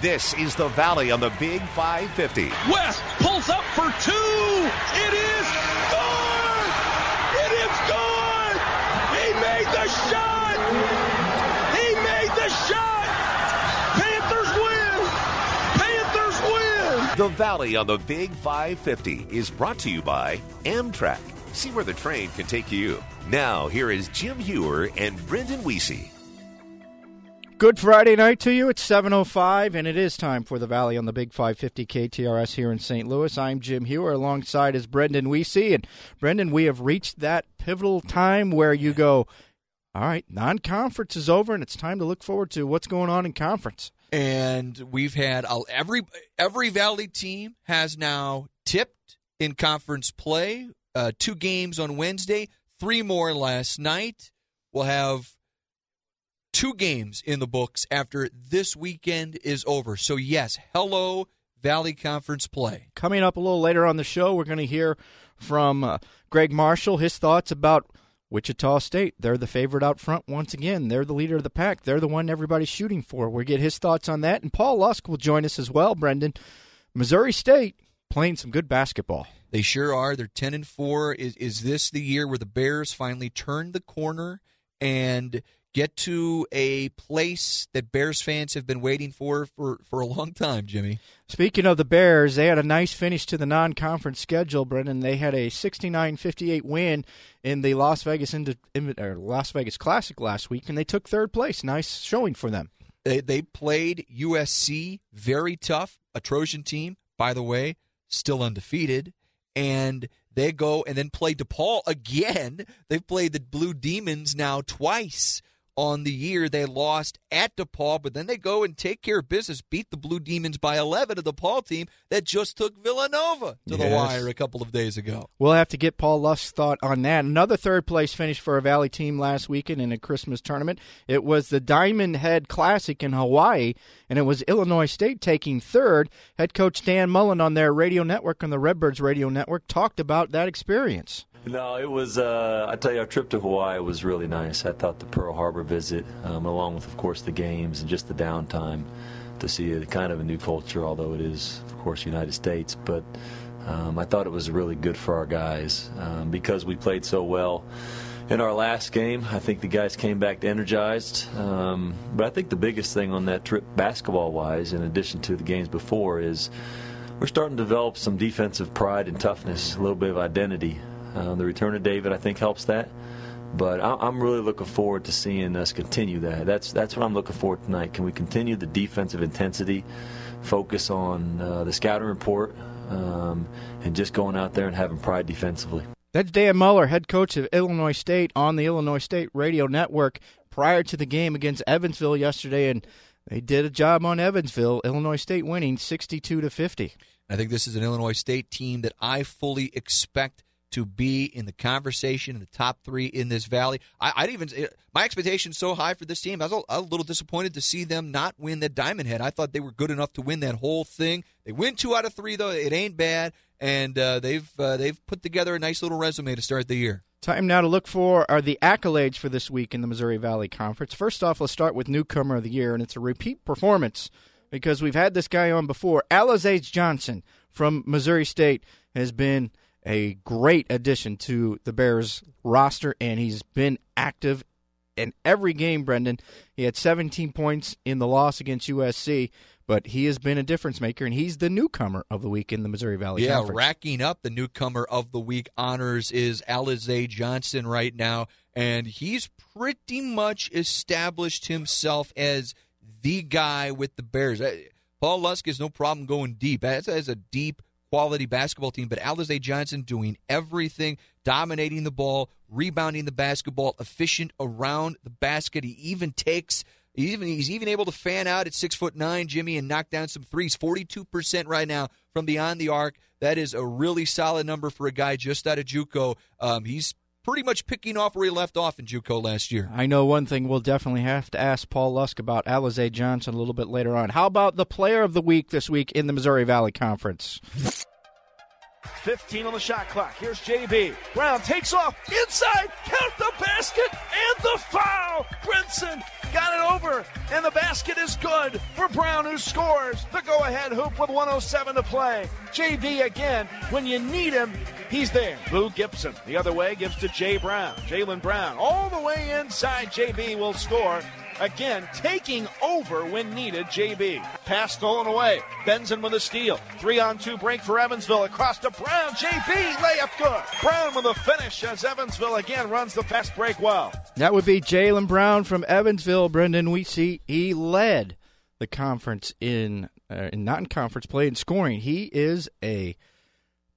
This is the Valley on the Big 550. West pulls up for two. It is good. It is good. He made the shot. He made the shot. Panthers win. Panthers win. The Valley on the Big 550 is brought to you by Amtrak. See where the train can take you. Now, here is Jim Hewer and Brendan Weesey. Good Friday night to you. It's 7.05, and it is time for the Valley on the Big 550 KTRS here in St. Louis. I'm Jim Hewer. Alongside is Brendan Weesey. And Brendan, we have reached that pivotal time where you go, all right, non-conference is over, and it's time to look forward to what's going on in conference. And we've had every every Valley team has now tipped in conference play. Uh, two games on Wednesday, three more last night. We'll have two games in the books after this weekend is over. So, yes, hello, Valley Conference play. Coming up a little later on the show, we're going to hear from uh, Gregg Marshall, his thoughts about Wichita State. They're the favorite out front once again. They're the leader of the pack. They're the one everybody's shooting for. We'll get his thoughts on that. And Paul Lusk will join us as well, Brendan. Missouri State playing some good basketball. They sure are. They're 10 and 4. Is, is this the year where the Bears finally turn the corner and get to a place that Bears fans have been waiting for for, for a long time, Jimmy. Speaking of the Bears, they had a nice finish to the non-conference schedule, Brendan. They had a 69-58 win in the Las Vegas or Las Vegas Classic last week, and they took third place. Nice showing for them. They, they played USC very tough, a Trojan team, by the way, still undefeated, and they go and then play DePaul again. They've played the Blue Demons now twice on the year. They lost at DePaul, but then they go and take care of business, beat the Blue Demons by 11 of the DePaul team that just took Villanova to yes. the wire a couple of days ago. We'll have to get Paul Lusk's thought on that. Another third place finish for a Valley team last weekend in a Christmas tournament. It was the Diamond Head Classic in Hawaii, and it was Illinois State taking third. Head coach Dan Muller on their radio network, on the Redbirds radio network, talked about that experience. No, it was. Uh, I tell you, our trip to Hawaii was really nice. I thought the Pearl Harbor visit, um, along with, of course, the games and just the downtime, to see a kind of a new culture, although it is, of course, United States. But um, I thought it was really good for our guys um, because we played so well in our last game. I think the guys came back energized. Um, but I think the biggest thing on that trip, basketball-wise, in addition to the games before, is we're starting to develop some defensive pride and toughness, a little bit of identity. Uh, the return of David, I think, helps that. But I, am really looking forward to seeing us continue that. That's that's what I'm looking for tonight. Can we continue the defensive intensity, focus on uh, the scouting report, um, and just going out there and having pride defensively? That's Dan Muller, head coach of Illinois State on the Illinois State Radio Network. Prior to the game against Evansville yesterday, and they did a job on Evansville. Illinois State winning 62 to 50. I think this is an Illinois State team that I fully expect to be in the conversation in the top three in this valley. I, I'd even my expectations so high for this team. I was a, a, little disappointed to see them not win that Diamond Head. I thought they were good enough to win that whole thing. They win two out of three though. It ain't bad, and uh, they've uh, they've put together a nice little resume to start the year. Time now to look for are the accolades for this week in the Missouri Valley Conference. First off, let's start with newcomer of the year, and it's a repeat performance because we've had this guy on before. Alize Johnson from Missouri State has been a great addition to the Bears roster, and he's been active in every game, Brendan. He had 17 points in the loss against USC, but he has been a difference maker, and he's the newcomer of the week in the Missouri Valley yeah, Conference. racking up the newcomer of the week honors is Alize Johnson right now, and he's pretty much established himself as the guy with the Bears. Uh, Paul Lusk has no problem going deep. As a deep quality basketball team, but Alize Johnson doing everything, dominating the ball, rebounding the basketball, efficient around the basket. He even takes even he's even able to fan out at six foot nine, Jimmy, and knock down some threes. Forty two percent right now from beyond the arc. That is a really solid number for a guy just out of JUCO. Um, he's pretty much picking off where he left off in JUCO last year. I know one thing we'll definitely have to ask Paul Lusk about Alize Johnson a little bit later on. How about the player of the week this week in the Missouri Valley Conference? 15 on the shot clock. Here's JB. Brown takes off inside, count the basket, and the foul. Brinson got it over, and the basket is good for Brown, who scores the go ahead hoop with 107 to play. JB again, when you need him, he's there. Lou Gibson, the other way, gives to Jay Brown. Jaylon Brown, all the way inside. JB will score. Again, taking over when needed, JB. Pass stolen away. Benson with a steal. Three on two break for Evansville. Across to Brown. JB, layup good. Brown with a finish as Evansville again runs the fast break well. That would be Jaylon Brown from Evansville. Brendan Weesey he led the conference in, uh, not in conference play, in scoring. He is a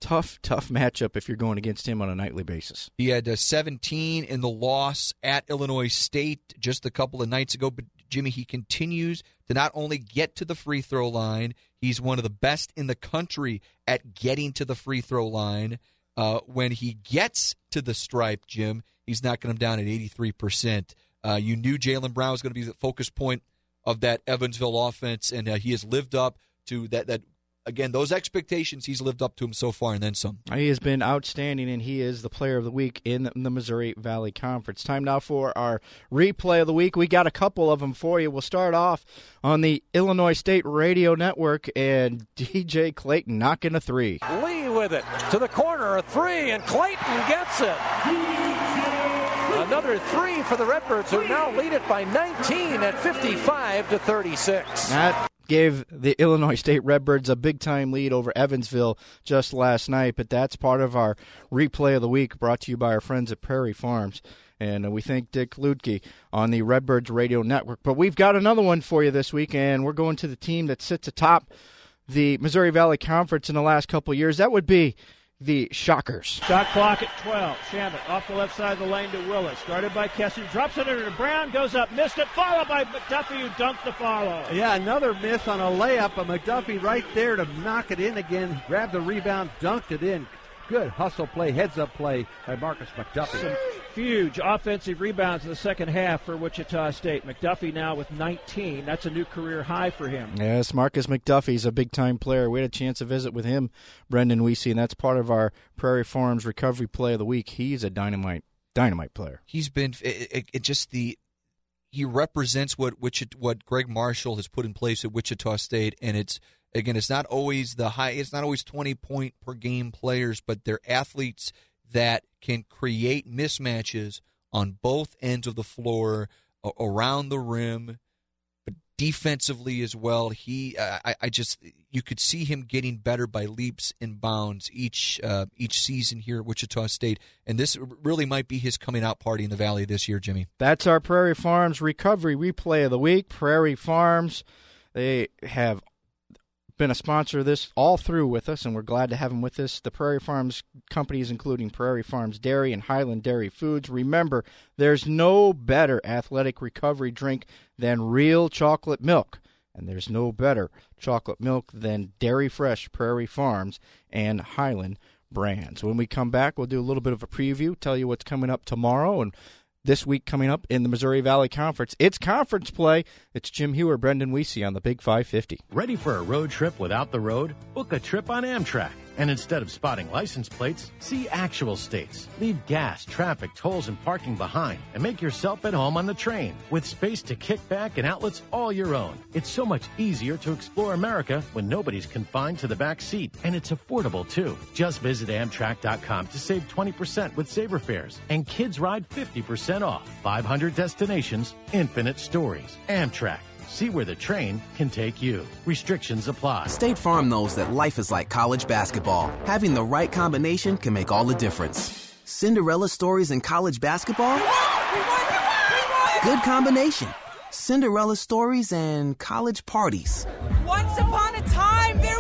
tough, tough matchup if you're going against him on a nightly basis. He had uh, 17 in the loss at Illinois State just a couple of nights ago. But Jimmy, he continues to not only get to the free throw line, he's one of the best in the country at getting to the free throw line. Uh, when he gets to the stripe, Jim, he's knocking him down at 83%. Uh, you knew Jaylon Brown was going to be the focus point of that Evansville offense, and uh, he has lived up to that that again, those expectations, he's lived up to them so far and then some. He has been outstanding, and he is the player of the week in the Missouri Valley Conference. Time now for our replay of the week. We got a couple of them for you. We'll start off on the Illinois State Radio Network, and DJ Clayton knocking a three. Lee with it to the corner, a three, and Clayton gets it. Another three for the Redbirds, who now lead it by 19 at 55 to 36. That gave the Illinois State Redbirds a big time lead over Evansville just last night. But that's part of our replay of the week brought to you by our friends at Prairie Farms. And uh, we thank Dick Luedke on the Redbirds Radio Network. But we've got another one for you this week, and we're going to the team that sits atop the Missouri Valley Conference in the last couple years. That would be the Shockers. Shot clock at 12. Shamet off the left side of the lane to Willis. Guarded by Kessler. Drops it under to Brown. Goes up. Missed it. Followed by McDuffie who dunked the follow. Yeah, another miss on a layup. But McDuffie right there to knock it in again. Grabbed the rebound. Dunked it in. Good hustle play, heads up play by Markis McDuffie. Some huge offensive rebounds in the second half for Wichita State. McDuffie now with 19. That's a new career high for him. Yes, Markis McDuffie's a big time player. We had a chance to visit with him, Brendan Weesey, and that's part of our Prairie Farms Recovery Play of the Week. He's a dynamite, dynamite player. He's been it, it, it just the he represents what Wichita, what Gregg Marshall has put in place at Wichita State, and it's Again, it's not always the high. It's not always twenty point per game players, but they're athletes that can create mismatches on both ends of the floor, around the rim, but defensively as well. He, uh, I, I, just, you could see him getting better by leaps and bounds each uh, each season here at Wichita State, and this really might be his coming out party in the Valley this year, Jimmy. That's our Prairie Farms recovery replay of the week. Prairie Farms, they have been a sponsor of this all through with us, and we're glad to have them with us. The Prairie Farms companies, including Prairie Farms Dairy and Hiland Dairy Foods. Remember, there's no better athletic recovery drink than real chocolate milk. And there's no better chocolate milk than Dairy Fresh Prairie Farms and Hiland brands. When we come back, we'll do a little bit of a preview, tell you what's coming up tomorrow, and this week coming up in the Missouri Valley Conference. It's conference play. It's Jim Hewer, Brendan Weesey on the Big 550. Ready for a road trip without the road? Book a trip on Amtrak. And instead of spotting license plates, see actual states. Leave gas, traffic, tolls, and parking behind and make yourself at home on the train with space to kick back and outlets all your own. It's so much easier to explore America when nobody's confined to the back seat. And it's affordable too. Just visit Amtrak.com to save 20% with Saver Fares. And kids ride 50% off. 500 destinations, infinite stories. Amtrak. See where the train can take you. Restrictions apply. State Farm knows that life is like college basketball. Having the right combination can make all the difference. Cinderella stories in college basketball? Good combination. Cinderella stories and college parties. Once upon a time, there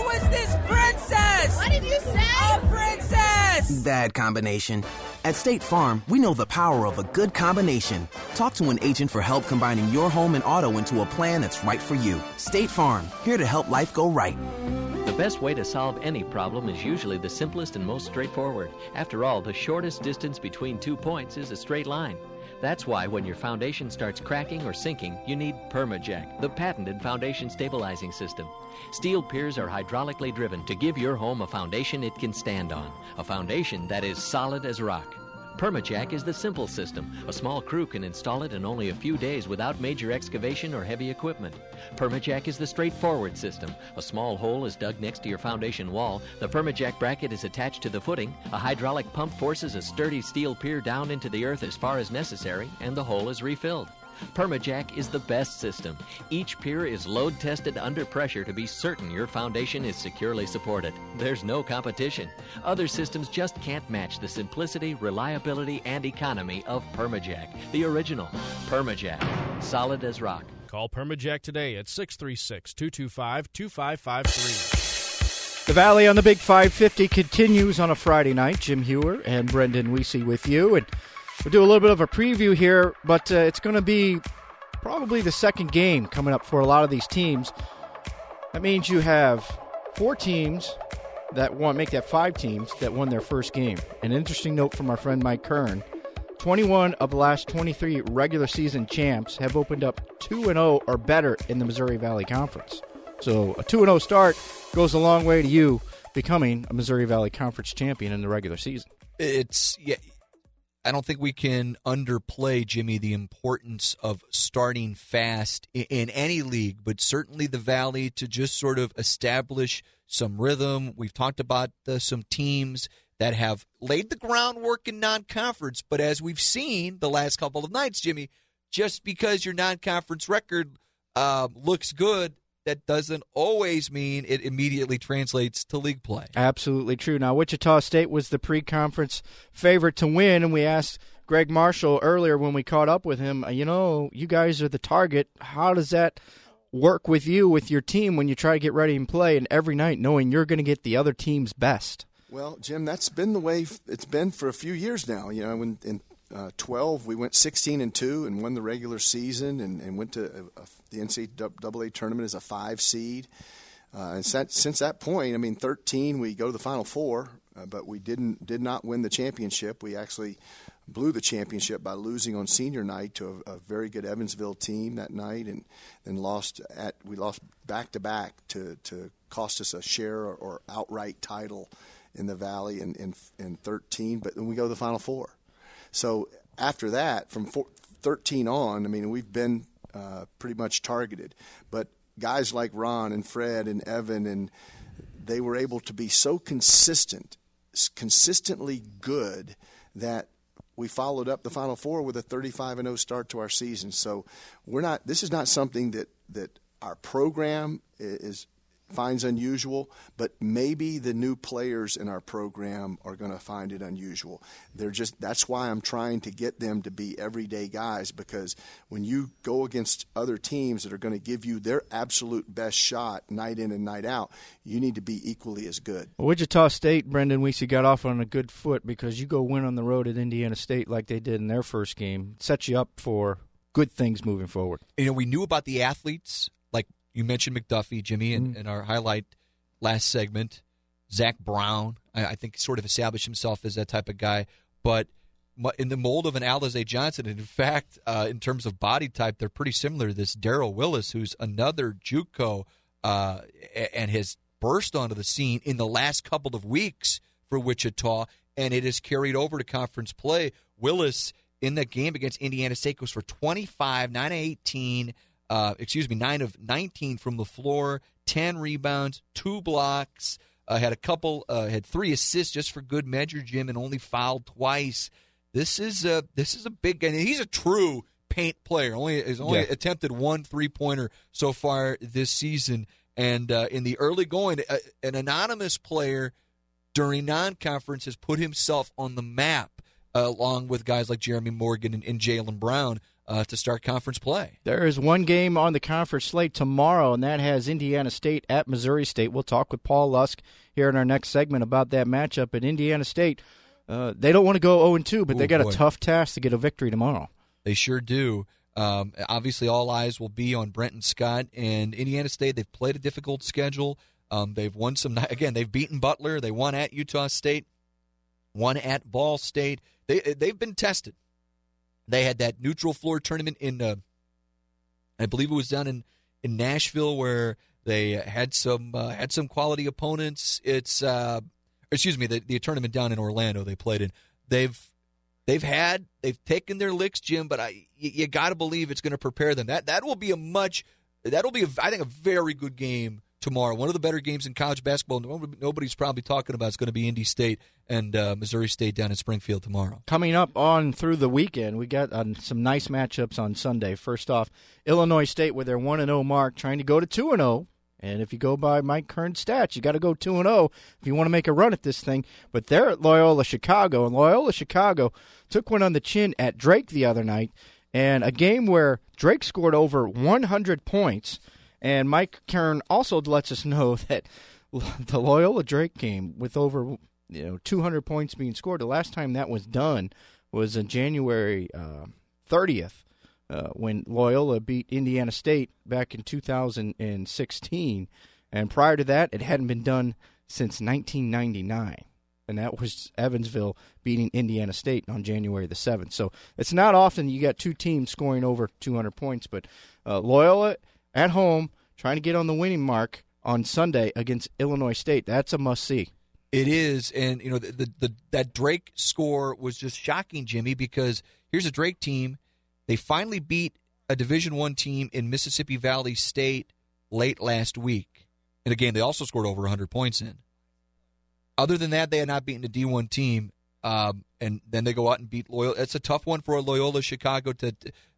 That combination. At State Farm, we know the power of a good combination. Talk to an agent for help combining your home and auto into a plan that's right for you. State Farm, here to help life go right. The best way to solve any problem is usually the simplest and most straightforward. After all, the shortest distance between two points is a straight line. That's why when your foundation starts cracking or sinking, you need Permajack, the patented foundation stabilizing system. Steel piers are hydraulically driven to give your home a foundation it can stand on, a foundation that is solid as rock. Permajack is the simple system. A small crew can install it in only a few days without major excavation or heavy equipment. Permajack is the straightforward system. A small hole is dug next to your foundation wall. The Permajack bracket is attached to the footing. A hydraulic pump forces a sturdy steel pier down into the earth as far as necessary, and the hole is refilled. Permajack is the best system. Each pier is load tested under pressure to be certain your foundation is securely supported. There's no competition. Other systems just can't match the simplicity, reliability, and economy of Permajack, the original. Permajack, solid as rock. Call Permajack today at 636 225 2553. The Valley on the Big 550 continues on a Friday night. Jim Hewer and Brendan Weesey with you. And We'll do a little bit of a preview here, but uh, it's going to be probably the second game coming up for a lot of these teams. That means you have four teams that won, make that five teams that won their first game. An interesting note from our friend Mike Kern 21 of the last 23 regular season champs have opened up 2 0 or better in the Missouri Valley Conference. So a 2 0 start goes a long way to you becoming a Missouri Valley Conference champion in the regular season. It's yeah, I don't think we can underplay, Jimmy, the importance of starting fast in any league, but certainly the Valley to just sort of establish some rhythm. We've talked about some teams that have laid the groundwork in non conference, but as we've seen the last couple of nights, Jimmy, just because your non conference record uh, looks good that doesn't always mean it immediately translates to league play. Absolutely true. Now, Wichita State was the pre conference favorite to win, and we asked Gregg Marshall earlier when we caught up with him, you know, you guys are the target. How does that work with you, with your team, when you try to get ready and play, and every night knowing you're going to get the other team's best? Well, Jim, that's been the way it's been for a few years now. You know, when in uh, 12, we went 16 and 2 and won the regular season and, and went to a, a, the NCAA tournament as a five seed. Uh, and since, since, that point, I mean, 13, we go to the Final Four, uh, but we didn't did not win the championship. We actually blew the championship by losing on senior night to a, a very good Evansville team that night, and then lost at we lost back to back to to cost us a share or, or outright title in the Valley in, in in 13. But then we go to the Final Four. So after that, from four, 13 on, I mean, we've been uh, pretty much targeted. But guys like Ron and Fred and Evan, and they were able to be so consistent, consistently good that we followed up the Final Four with a 35 and 0 start to our season. So we're not. This is not something that that our program is finds unusual, but maybe the new players in our program are going to find it unusual. They're just that's why I'm trying to get them to be everyday guys because when you go against other teams that are going to give you their absolute best shot night in and night out, you need to be equally as good. Well, Wichita State, Brendan Weesey got off on a good foot because you go win on the road at Indiana State like they did in their first game, sets you up for good things moving forward. You know, we knew about the athletes like you mentioned McDuffie, Jimmy, in, mm. in our highlight last segment. Zach Brown, I, I, think, sort of established himself as that type of guy. But in the mold of an Alize Johnson, and in fact, uh, in terms of body type, they're pretty similar. This Darral Willis, who's another JUCO, uh, and has burst onto the scene in the last couple of weeks for Wichita, and it has carried over to conference play. Willis in the game against Indiana State goes for 25, 9 18 uh, excuse me, nine of 19 from the floor, 10 rebounds, two blocks. Uh, had a couple, uh, had three assists just for good measure, Jim, and only fouled twice. This is a this is a big guy. He's a true paint player. Only has only yeah. attempted one three pointer so far this season. And uh, in the early going, an anonymous player during non-conference has put himself on the map, uh, along with guys like Jeremy Morgan and, and Jaylon Brown uh, to start conference play. There is one game on the conference slate tomorrow, and that has Indiana State at Missouri State. We'll talk with Paul Lusk here in our next segment about that matchup. At Indiana State, uh, they don't want to go 0 2, but Ooh, they got boy. a tough task to get a victory tomorrow. They sure do. Um, obviously, all eyes will be on Brenton Scott and Indiana State. They've played a difficult schedule. Um, they've won some. Again, they've beaten Butler. They won at Utah State, won at Ball State. They they've been tested. They had that neutral floor tournament in, uh, I believe it was down in, in Nashville, where they had some uh, had some quality opponents. It's uh, excuse me, the, the tournament down in Orlando they played in. They've they've had they've taken their licks, Jim. But I you, you got to believe it's going to prepare them. That that will be a much that'll be a, I think a very good game tomorrow. One of the better games in college basketball. Nobody's probably talking about is going to be Indy State and uh, Missouri State down in Springfield tomorrow. Coming up on through the weekend, we got uh, some nice matchups on Sunday. First off, Illinois State with their one and zero oh mark, trying to go to two and zero. Oh. And if you go by Mike Kern's stats, you got to go two and zero if you want to make a run at this thing. But they're at Loyola Chicago, and Loyola Chicago took one on the chin at Drake the other night, and a game where Drake scored over 100 points and Mike Kern also lets us know that the Loyola Drake game with over you know 200 points being scored. The last time that was done was in January uh, 30th uh, when Loyola beat Indiana State back in 2016, and prior to that, it hadn't been done since 1999 and that was Evansville beating Indiana State on January the 7th. So it's not often you got two teams scoring over 200 points, but uh, Loyola at home, trying to get on the winning mark on Sunday against Illinois State. That's a must see. It is, and you know the, the, the, that Drake score was just shocking, Jimmy. Because here's a Drake team; they finally beat a Division One team in Mississippi Valley State late last week. And again, they also scored over 100 points in. Other than that, they had not beaten a D1 team, um, and then they go out and beat Loyola. It's a tough one for Loyola Chicago to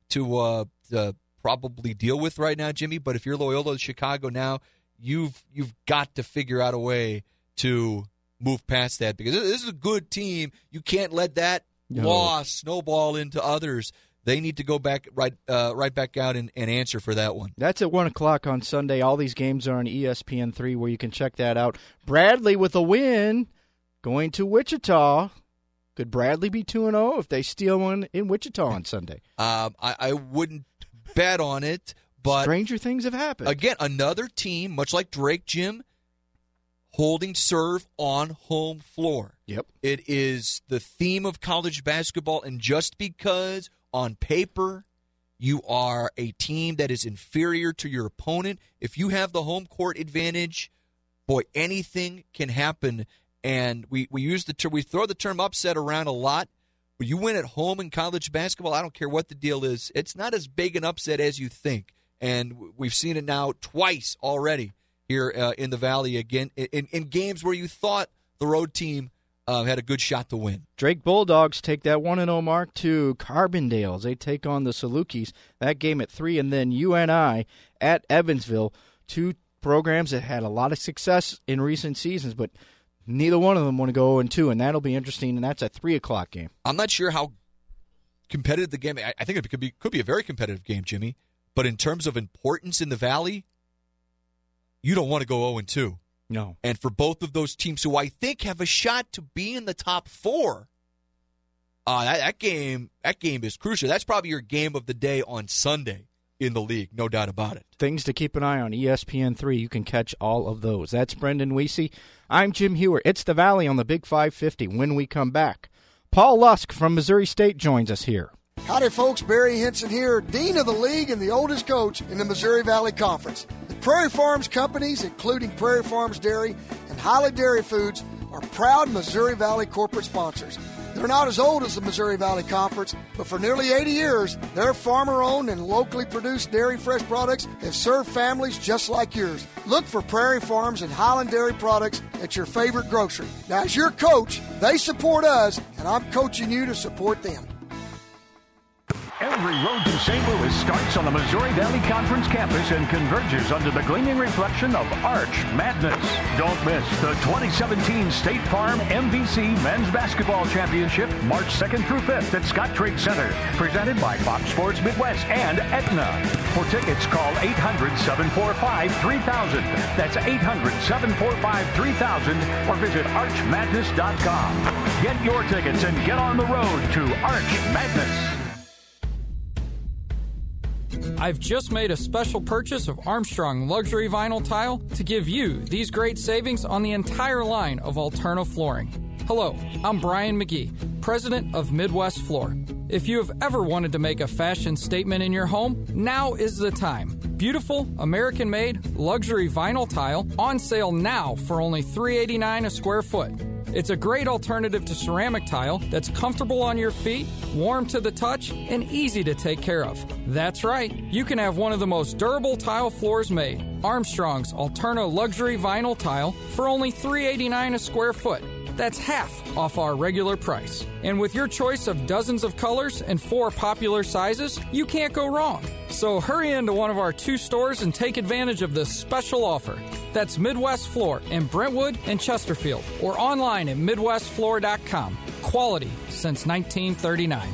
to, uh, to probably deal with right now, Jimmy. But if you're Loyola to Chicago now, you've you've got to figure out a way to move past that because this is a good team. You can't let that no. loss snowball into others. They need to go back right uh, right back out and, and answer for that one. That's at one o'clock on Sunday. All these games are on ESPN three, where you can check that out. Bradley with a win, going to Wichita. Could Bradley be two and zero oh if they steal one in Wichita on Sunday? Um, I, I wouldn't bet on it. But stranger things have happened. Again, another team, much like Drake, Jim, holding serve on home floor. Yep. It is the theme of college basketball, and just because on paper you are a team that is inferior to your opponent, if you have the home court advantage, boy, anything can happen. And we, we use the term we throw the term upset around a lot. When you win at home in college basketball, I don't care what the deal is. It's not as big an upset as you think, and we've seen it now twice already here uh, in the Valley again in, in, games where you thought the road team uh, had a good shot to win. Drake Bulldogs take that one and zero oh mark to Carbondales. They take on the Salukis. That game at three, and then UNI at Evansville. Two programs that had a lot of success in recent seasons, but Neither one of them want to go 0 2, and that'll be interesting. And that's a three o'clock game. I'm not sure how competitive the game. I think it could be could be a very competitive game, Jimmy. But in terms of importance in the Valley, you don't want to go 0 2. No. And for both of those teams, who I think have a shot to be in the top four, uh, that, that game that game is crucial. That's probably your game of the day on Sunday in the league, no doubt about it. Things to keep an eye on. ESPN3, you can catch all of those. That's Brendan Weesey. I'm Jim Hewer. It's the Valley on the Big 550 when we come back. Paul Lusk from Missouri State joins us here. Howdy, folks. Barry Hinson here, Dean of the League and the oldest coach in the Missouri Valley Conference. The Prairie Farms companies, including Prairie Farms Dairy and Holly Dairy Foods, are proud Missouri Valley corporate sponsors. They're not as old as the Missouri Valley Conference, but for nearly 80 years, their farmer owned and locally produced dairy fresh products have served families just like yours. Look for Prairie Farms and Hiland Dairy products at your favorite grocery. Now, as your coach, they support us, and I'm coaching you to support them. Every road to St. Louis starts on the Missouri Valley Conference campus and converges under the gleaming reflection of Arch Madness. Don't miss the 2017 State Farm MVC Men's Basketball Championship, March 2nd through 5th at Scottrade Center, presented by Fox Sports Midwest and Aetna. For tickets, call 800-745-3000. That's 800-745-3000 or visit archmadness.com. Get your tickets and get on the road to Arch Madness. I've just made a special purchase of Armstrong luxury vinyl tile to give you these great savings on the entire line of Alterna flooring. Hello, I'm Brian McGee, president of Midwest Floor. If you have ever wanted to make a fashion statement in your home, now is the time. Beautiful, American made, luxury vinyl tile on sale now for only 389 a square foot. It's a great alternative to ceramic tile that's comfortable on your feet, warm to the touch, and easy to take care of. That's right, you can have one of the most durable tile floors made. Armstrong's Alterna Luxury Vinyl Tile for only 389 a square foot. That's half off our regular price. And with your choice of dozens of colors and four popular sizes, you can't go wrong. So hurry into one of our two stores and take advantage of this special offer. That's Midwest Floor in Brentwood and Chesterfield or online at MidwestFloor.com. Quality since 1939.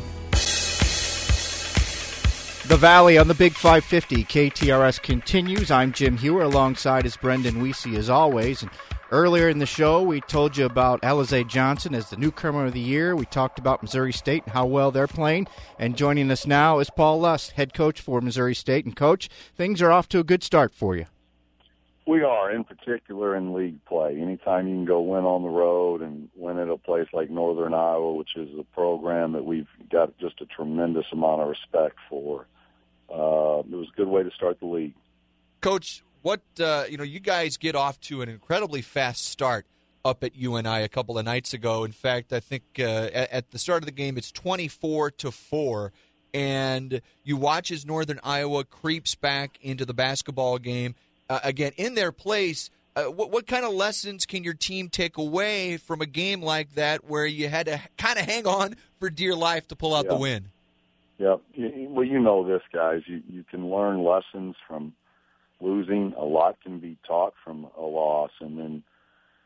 The Valley on the Big 550. KTRS continues. I'm Jim Hewer alongside is Brendan Weesey as always. And earlier in the show, we told you about Alize Johnson as the newcomer of the year. We talked about Missouri State and how well they're playing. And joining us now is Paul Lusk, head coach for Missouri State. And coach, things are off to a good start for you. We are, in particular in league play. Anytime you can go win on the road and win at a place like Northern Iowa, which is a program that we've got just a tremendous amount of respect for, uh, it was a good way to start the league. Coach, what uh, you know, you guys get off to an incredibly fast start up at UNI a couple of nights ago. In fact, I think uh, at, at the start of the game, it's twenty-four to four, and you watch as Northern Iowa creeps back into the basketball game uh, again in their place. Uh, what, what kind of lessons can your team take away from a game like that, where you had to kind of hang on for dear life to pull out Yeah. the win? You- Well, you know this, guys. You you can learn lessons from losing. A lot can be taught from a loss, and then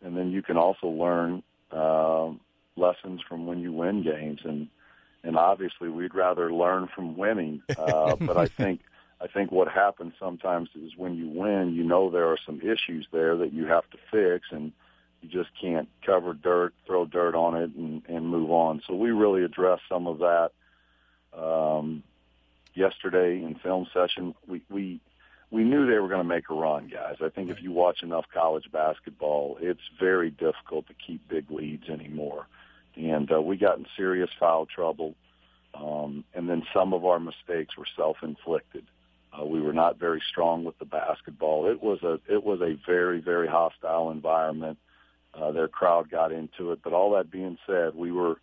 and then you can also learn um, lessons from when you win games. And and obviously, we'd rather learn from winning. Uh, but I think I think what happens sometimes is when you win, you know there are some issues there that you have to fix, and you just can't cover dirt, throw dirt on it, and, and move on. So we really addressed some of that um, yesterday in film session. We we we knew they were going to make a run, guys. I think if you watch enough college basketball, it's very difficult to keep big leads anymore. And uh, we got in serious foul trouble, um, and then some of our mistakes were self-inflicted. Uh, we were not very strong with the basketball. It was a it was a very very hostile environment. Uh, their crowd got into it, but all that being said, we were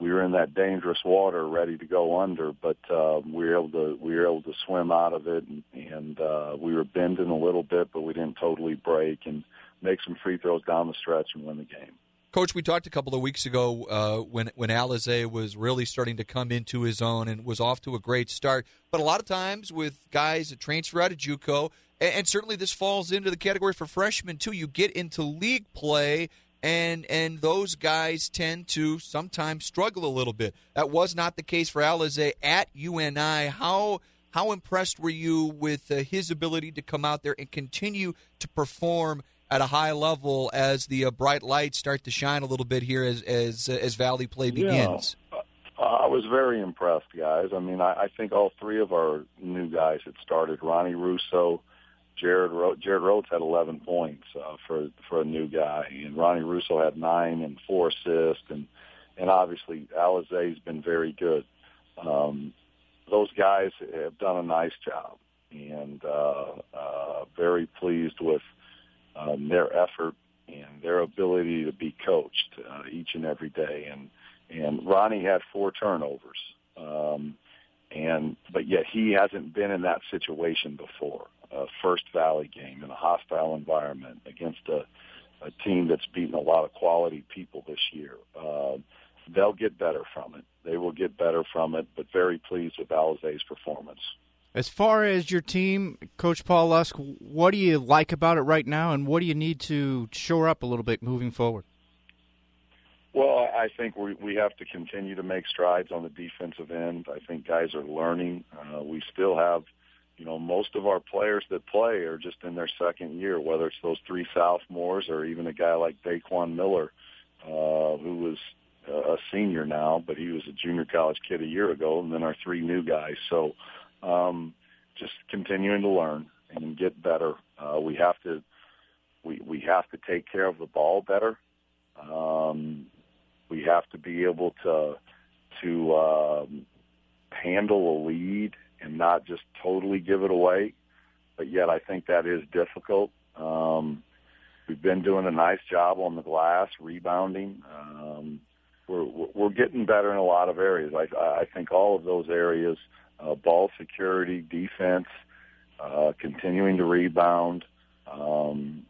we were in that dangerous water, ready to go under, but uh, we were able to we were able to swim out of it, and, and uh, we were bending a little bit, but we didn't totally break, and make some free throws down the stretch and win the game. Coach, we talked a couple of weeks ago uh, when when Alize was really starting to come into his own and was off to a great start. But a lot of times with guys that transfer out of JUCO, and, and certainly this falls into the category for freshmen too. You get into league play, and and those guys tend to sometimes struggle a little bit. That was not the case for Alize at UNI. How how impressed were you with uh, his ability to come out there and continue to perform at a high level as the uh, bright lights start to shine a little bit here as as uh, as Valley play begins? Yeah. I was very impressed, guys. I mean, I, I think all three of our new guys had started. Ronnie Rousseau, Jared Ro- Jared Rhodes had 11 points uh, for for a new guy, and Ronnie Rousseau had nine and four assists, and and obviously Alize's been very good. Um, those guys have done a nice job, and uh, uh, very pleased with um, their effort and their ability to be coached uh, each and every day. And and Ronnie had four turnovers, um, and but yet he hasn't been in that situation before. A First Valley game in a hostile environment against a, a team that's beaten a lot of quality people this year. Uh, they'll get better from it. They will get better from it, but very pleased with Alize's performance. As far as your team, Coach Paul Lusk, what do you like about it right now, and what do you need to shore up a little bit moving forward? Well, I think we we have to continue to make strides on the defensive end. I think guys are learning. Uh, we still have, you know, most of our players that play are just in their second year. Whether it's those three sophomores or even a guy like Daquan Miller, uh, who was a senior now, but he was a junior college kid a year ago, and then our three new guys. So, um, just continuing to learn and get better. Uh, we have to we we have to take care of the ball better. Um, we have to be able to to um, handle a lead and not just totally give it away. But yet, I think that is difficult. Um, we've been doing a nice job on the glass, rebounding. Um, we're we're getting better in a lot of areas. I I think all of those areas, uh, ball security, defense, uh, continuing to rebound. Um,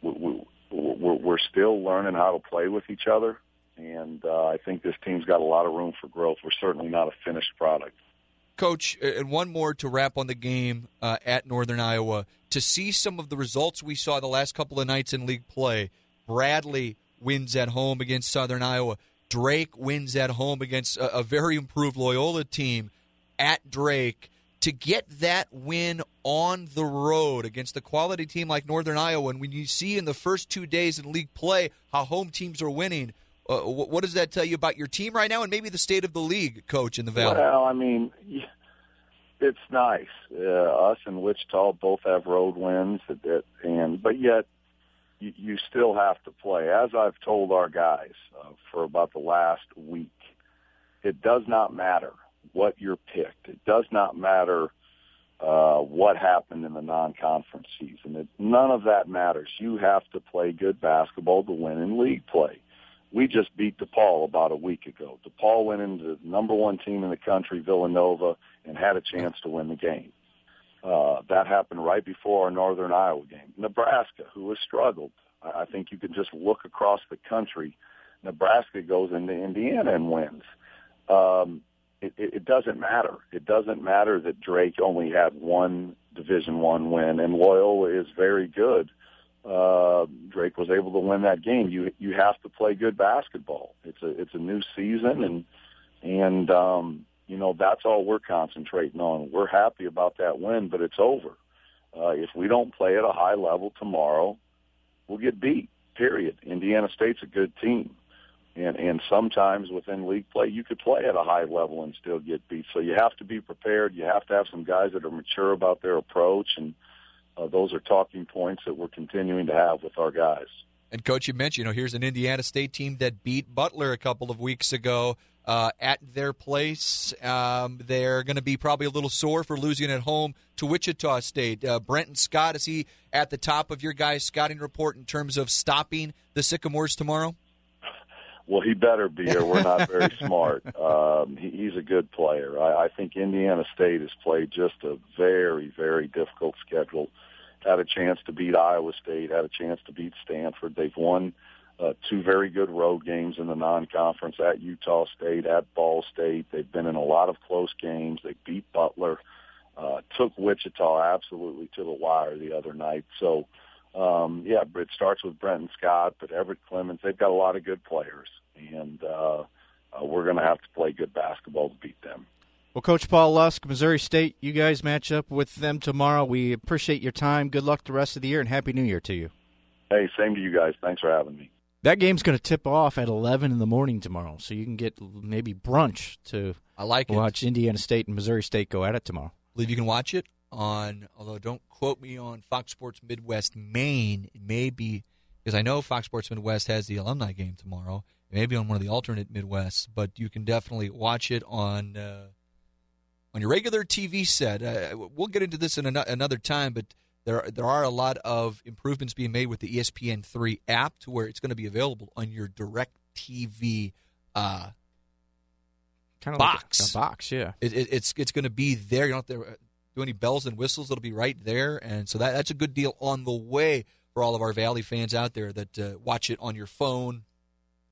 we, we, we're, we're still learning how to play with each other, and uh, I think this team's got a lot of room for growth. We're certainly not a finished product. Coach, and one more to wrap on the game uh, at Northern Iowa. To see some of the results we saw the last couple of nights in league play, Bradley wins at home against Southern Iowa. Drake wins at home against a, a very improved Loyola team at Drake. To get that win on the road against a quality team like Northern Iowa, and when you see in the first two days in league play how home teams are winning, uh, what does that tell you about your team right now and maybe the state of the league, coach, in the Valley? Well, I mean, it's nice. Uh, us and Wichita both have road wins, and but yet you, you still have to play. As I've told our guys uh, for about the last week, it does not matter what you're picked. It does not matter uh, what happened in the non-conference season. It, none of that matters. You have to play good basketball to win in league play. We just beat DePaul about a week ago. DePaul went into the number one team in the country, Villanova, and had a chance to win the game. Uh, that happened right before our Northern Iowa game. Nebraska, who has struggled, I think you can just look across the country. Nebraska goes into Indiana and wins. Um, it, it doesn't matter. It doesn't matter that Drake only had one Division One win, and Loyola is very good. Uh, Drake was able to win that game. You you have to play good basketball. It's a it's a new season, and and um, you know that's all we're concentrating on. We're happy about that win, but it's over. Uh, if we don't play at a high level tomorrow, we'll get beat. Period. Indiana State's a good team and and sometimes within league play you could play at a high level and still get beat. So you have to be prepared. You have to have some guys that are mature about their approach, and those are talking points that we're continuing to have with our guys. And coach, you mentioned, you know, here's an Indiana State team that beat Butler a couple of weeks ago uh, at their place. Um, they're going to be probably a little sore for losing at home to Wichita State. Uh, Brenton Scott is he at the top of your guys' scouting report in terms of stopping the Sycamores tomorrow? Well, he better be, or we're not very smart. Um, he, he's a good player. I, I think Indiana State has played just a very, very difficult schedule. Had a chance to beat Iowa State, had a chance to beat Stanford. They've won uh, two very good road games in the non-conference at Utah State, at Ball State. They've been in a lot of close games. They beat Butler, uh, took Wichita absolutely to the wire the other night. So um, yeah, it starts with Brenton Scott, but Everett Clemons, they've got a lot of good players, and uh, uh, we're going to have to play good basketball to beat them. Well, Coach Paul Lusk, Missouri State, you guys match up with them tomorrow. We appreciate your time. Good luck the rest of the year, and Happy New Year to you. Hey, same to you guys. Thanks for having me. That game's going to tip off at 11 in the morning tomorrow, so you can get maybe brunch to I like watch it. Indiana State and Missouri State go at it tomorrow. believe you can watch it on, although don't quote me on Fox Sports Midwest Maine. It may be because I know Fox Sports Midwest has the alumni game tomorrow. It may be on one of the alternate Midwests, but you can definitely watch it on uh, on your regular TV set. Uh, we'll get into this in an- another time, but there there are a lot of improvements being made with the ESPN three app to where it's going to be available on your Direct TV. Uh, Kind of box. like a, a box, yeah. it, it, it's it's going to be there. You don't have to do any bells and whistles. It'll be right there, and so that that's a good deal on the way for all of our Valley fans out there that uh, watch it on your phone,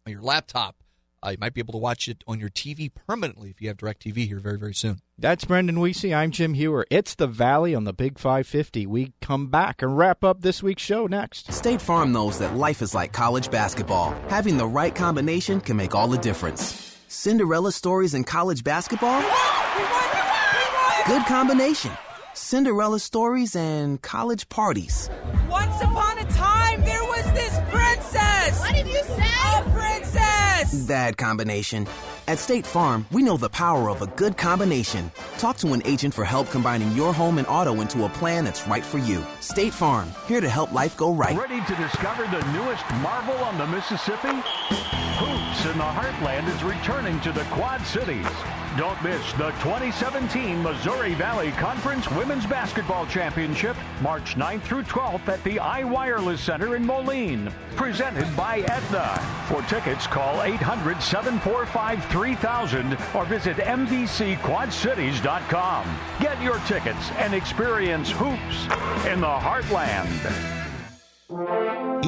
on your laptop. Uh, you might be able to watch it on your TV permanently if you have Direct TV here very very soon. That's Brendan Weesey. I'm Jim Hewer. It's the Valley on the Big 550. We come back and wrap up this week's show next. State Farm knows that life is like college basketball. Having the right combination can make all the difference. Cinderella stories in college basketball? Good combination. Cinderella stories and college parties. Once upon a time, there was this princess. What did you say? A princess. Bad combination. At State Farm, we know the power of a good combination. Talk to an agent for help combining your home and auto into a plan that's right for you. State Farm, here to help life go right. Ready to discover the newest marvel on the Mississippi? In the Heartland is returning to the Quad Cities. Don't miss the 2017 Missouri Valley Conference Women's Basketball Championship, March 9th through 12th at the iWireless Center in Moline. Presented by Aetna. For tickets, call 800 745 3000 or visit MVCQuadCities.com. Get your tickets and experience hoops in the Heartland.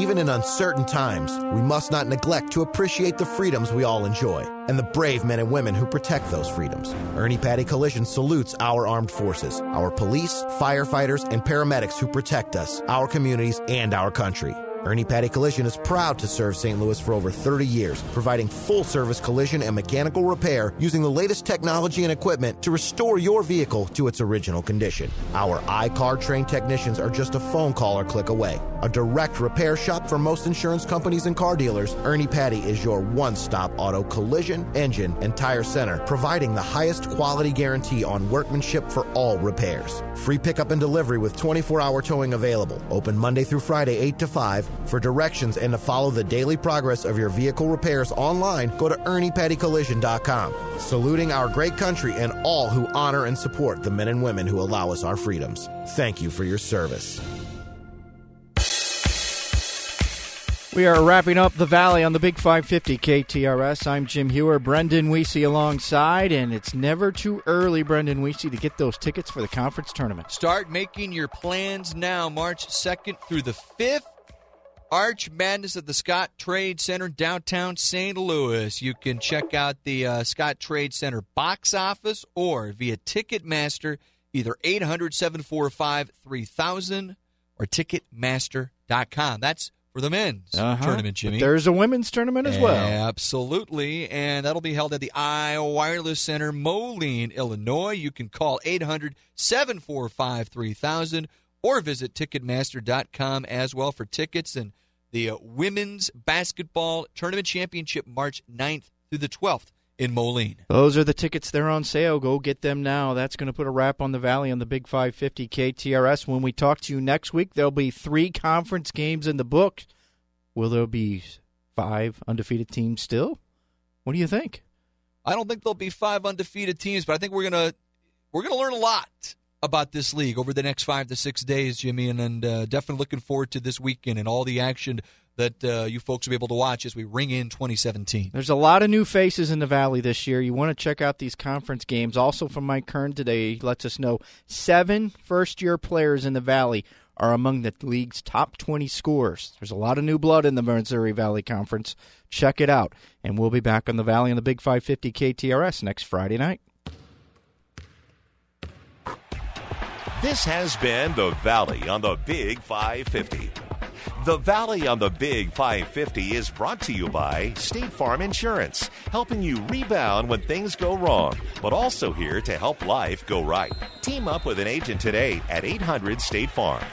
Even in uncertain times, we must not neglect to appreciate the freedoms we all enjoy and the brave men and women who protect those freedoms. Ernie Patty Collision salutes our armed forces, our police, firefighters, and paramedics who protect us, our communities, and our country. Ernie Patty Collision is proud to serve St. Louis for over 30 years, providing full service collision and mechanical repair using the latest technology and equipment to restore your vehicle to its original condition. Our iCar trained technicians are just a phone call or click away. A direct repair shop for most insurance companies and car dealers, Ernie Patty is your one stop auto collision, engine, and tire center, providing the highest quality guarantee on workmanship for all repairs. Free pickup and delivery with 24 hour towing available. Open Monday through Friday, 8 to 5. For directions and to follow the daily progress of your vehicle repairs online, go to ErniePattyCollision.com. Saluting our great country and all who honor and support the men and women who allow us our freedoms. Thank you for your service. We are wrapping up the Valley on the Big 550 KTRS. I'm Jim Hewer, Brendan Weesey alongside, and it's never too early, Brendan Weesey, to get those tickets for the conference tournament. Start making your plans now, March 2nd through the 5th. Arch Madness at the Scottrade Center, downtown St. Louis. You can check out the uh, Scottrade Center box office or via Ticketmaster, either 800 745 3000 or Ticketmaster.com. That's for the men's Uh-huh. tournament, Jimmy. But there's a women's tournament as well. Absolutely. And that'll be held at the Iowa Wireless Center, Moline, Illinois. You can call 800 745 3000 or visit Ticketmaster.com as well for tickets. And the uh, Women's Basketball Tournament Championship, March 9th through the 12th in Moline. Those are the tickets. They're on sale. Go get them now. That's going to put a wrap on the Valley on the Big 550 KTRS. When we talk to you next week, there'll be three conference games in the book. Will there be five undefeated teams still? What do you think? I don't think there'll be five undefeated teams, but I think we're gonna we're gonna learn a lot about this league over the next five to six days, Jimmy, and, and uh, definitely looking forward to this weekend and all the action that uh, you folks will be able to watch as we ring in 2017. There's a lot of new faces in the Valley this year. You want to check out these conference games. Also, from Mike Kern today, lets us know seven first year players in the Valley are among the league's top 20 scorers. There's a lot of new blood in the Missouri Valley Conference. Check it out. And we'll be back on the Valley on the Big 550 KTRS next Friday night. This has been The Valley on the Big 550. The Valley on the Big 550 is brought to you by State Farm Insurance, helping you rebound when things go wrong, but also here to help life go right. Team up with an agent today at 800 State Farm.